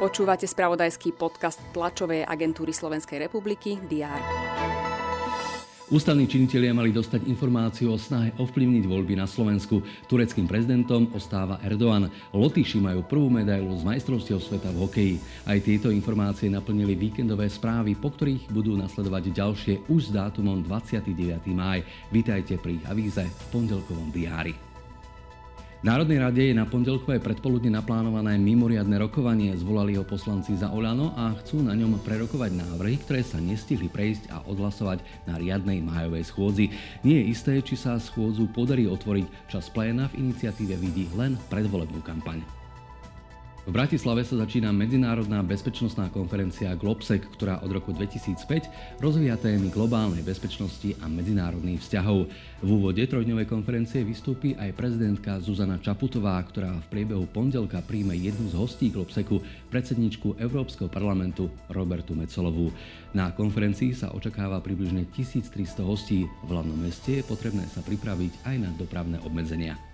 Počúvate spravodajský podcast tlačovej agentúry Slovenskej republiky DR. Ústavní činitelia mali dostať informáciu o snahe ovplyvniť voľby na Slovensku. Tureckým prezidentom ostáva Erdoğan. Lotyši majú prvú medailu z majstrovstiev sveta v hokeji. Aj tieto informácie naplnili víkendové správy, po ktorých budú nasledovať ďalšie už s dátumom 29. máj. Vítajte pri avíze v pondelkovom diári. Národnej rade je na pondelkové predpoludne naplánované mimoriadne rokovanie. Zvolali ho poslanci za Olano a chcú na ňom prerokovať návrhy, ktoré sa nestihli prejsť a odhlasovať na riadnej májovej schôdzi. Nie je isté, či sa schôdzu podarí otvoriť. Čas pléna v iniciatíve vidí len predvolebnú kampaň. V Bratislave sa začína medzinárodná bezpečnostná konferencia Globsec, ktorá od roku 2005 rozvíja témy globálnej bezpečnosti a medzinárodných vzťahov. V úvode trojdňovej konferencie vystúpi aj prezidentka Zuzana Čaputová, ktorá v priebehu pondelka príjme jednu z hostí Globsecu, predsedničku Európskeho parlamentu Robertu Mecolovú. Na konferencii sa očakáva približne 1300 hostí. V hlavnom meste je potrebné sa pripraviť aj na dopravné obmedzenia.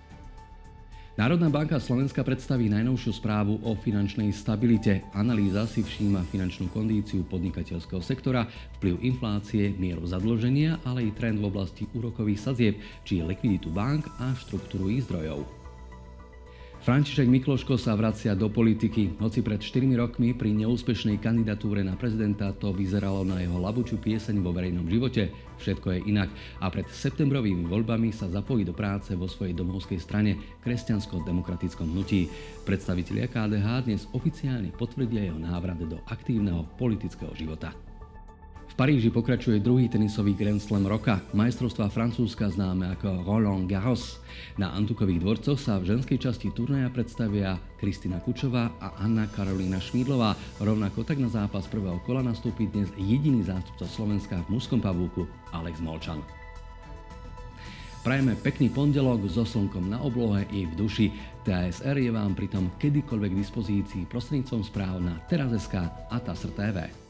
Národná banka Slovenska predstaví najnovšiu správu o finančnej stabilite. Analýza si všíma finančnú kondíciu podnikateľského sektora, vplyv inflácie, mieru zadlženia, ale i trend v oblasti úrokových sadzieb, či likviditu bank a štruktúru ich zdrojov. František Mikloško sa vracia do politiky. Hoci pred 4 rokmi pri neúspešnej kandidatúre na prezidenta to vyzeralo na jeho labučú pieseň vo verejnom živote, všetko je inak. A pred septembrovými voľbami sa zapojí do práce vo svojej domovskej strane kresťansko-demokratickom hnutí. Predstavitelia KDH dnes oficiálne potvrdia jeho návrat do aktívneho politického života. Paríži pokračuje druhý tenisový Grand Slam roka, majstrovstva Francúzska známe ako Roland Garros. Na Antukových dvorcoch sa v ženskej časti turnaja predstavia Kristina Kučová a Anna Karolína Šmídlová. Rovnako tak na zápas prvého kola nastúpi dnes jediný zástupca Slovenska v mužskom pavúku Alex Molčan. Prajeme pekný pondelok so slnkom na oblohe i v duši. TASR je vám pritom kedykoľvek k dispozícii prostredníctvom správ na Teraz.sk a TASR TV. Thank you.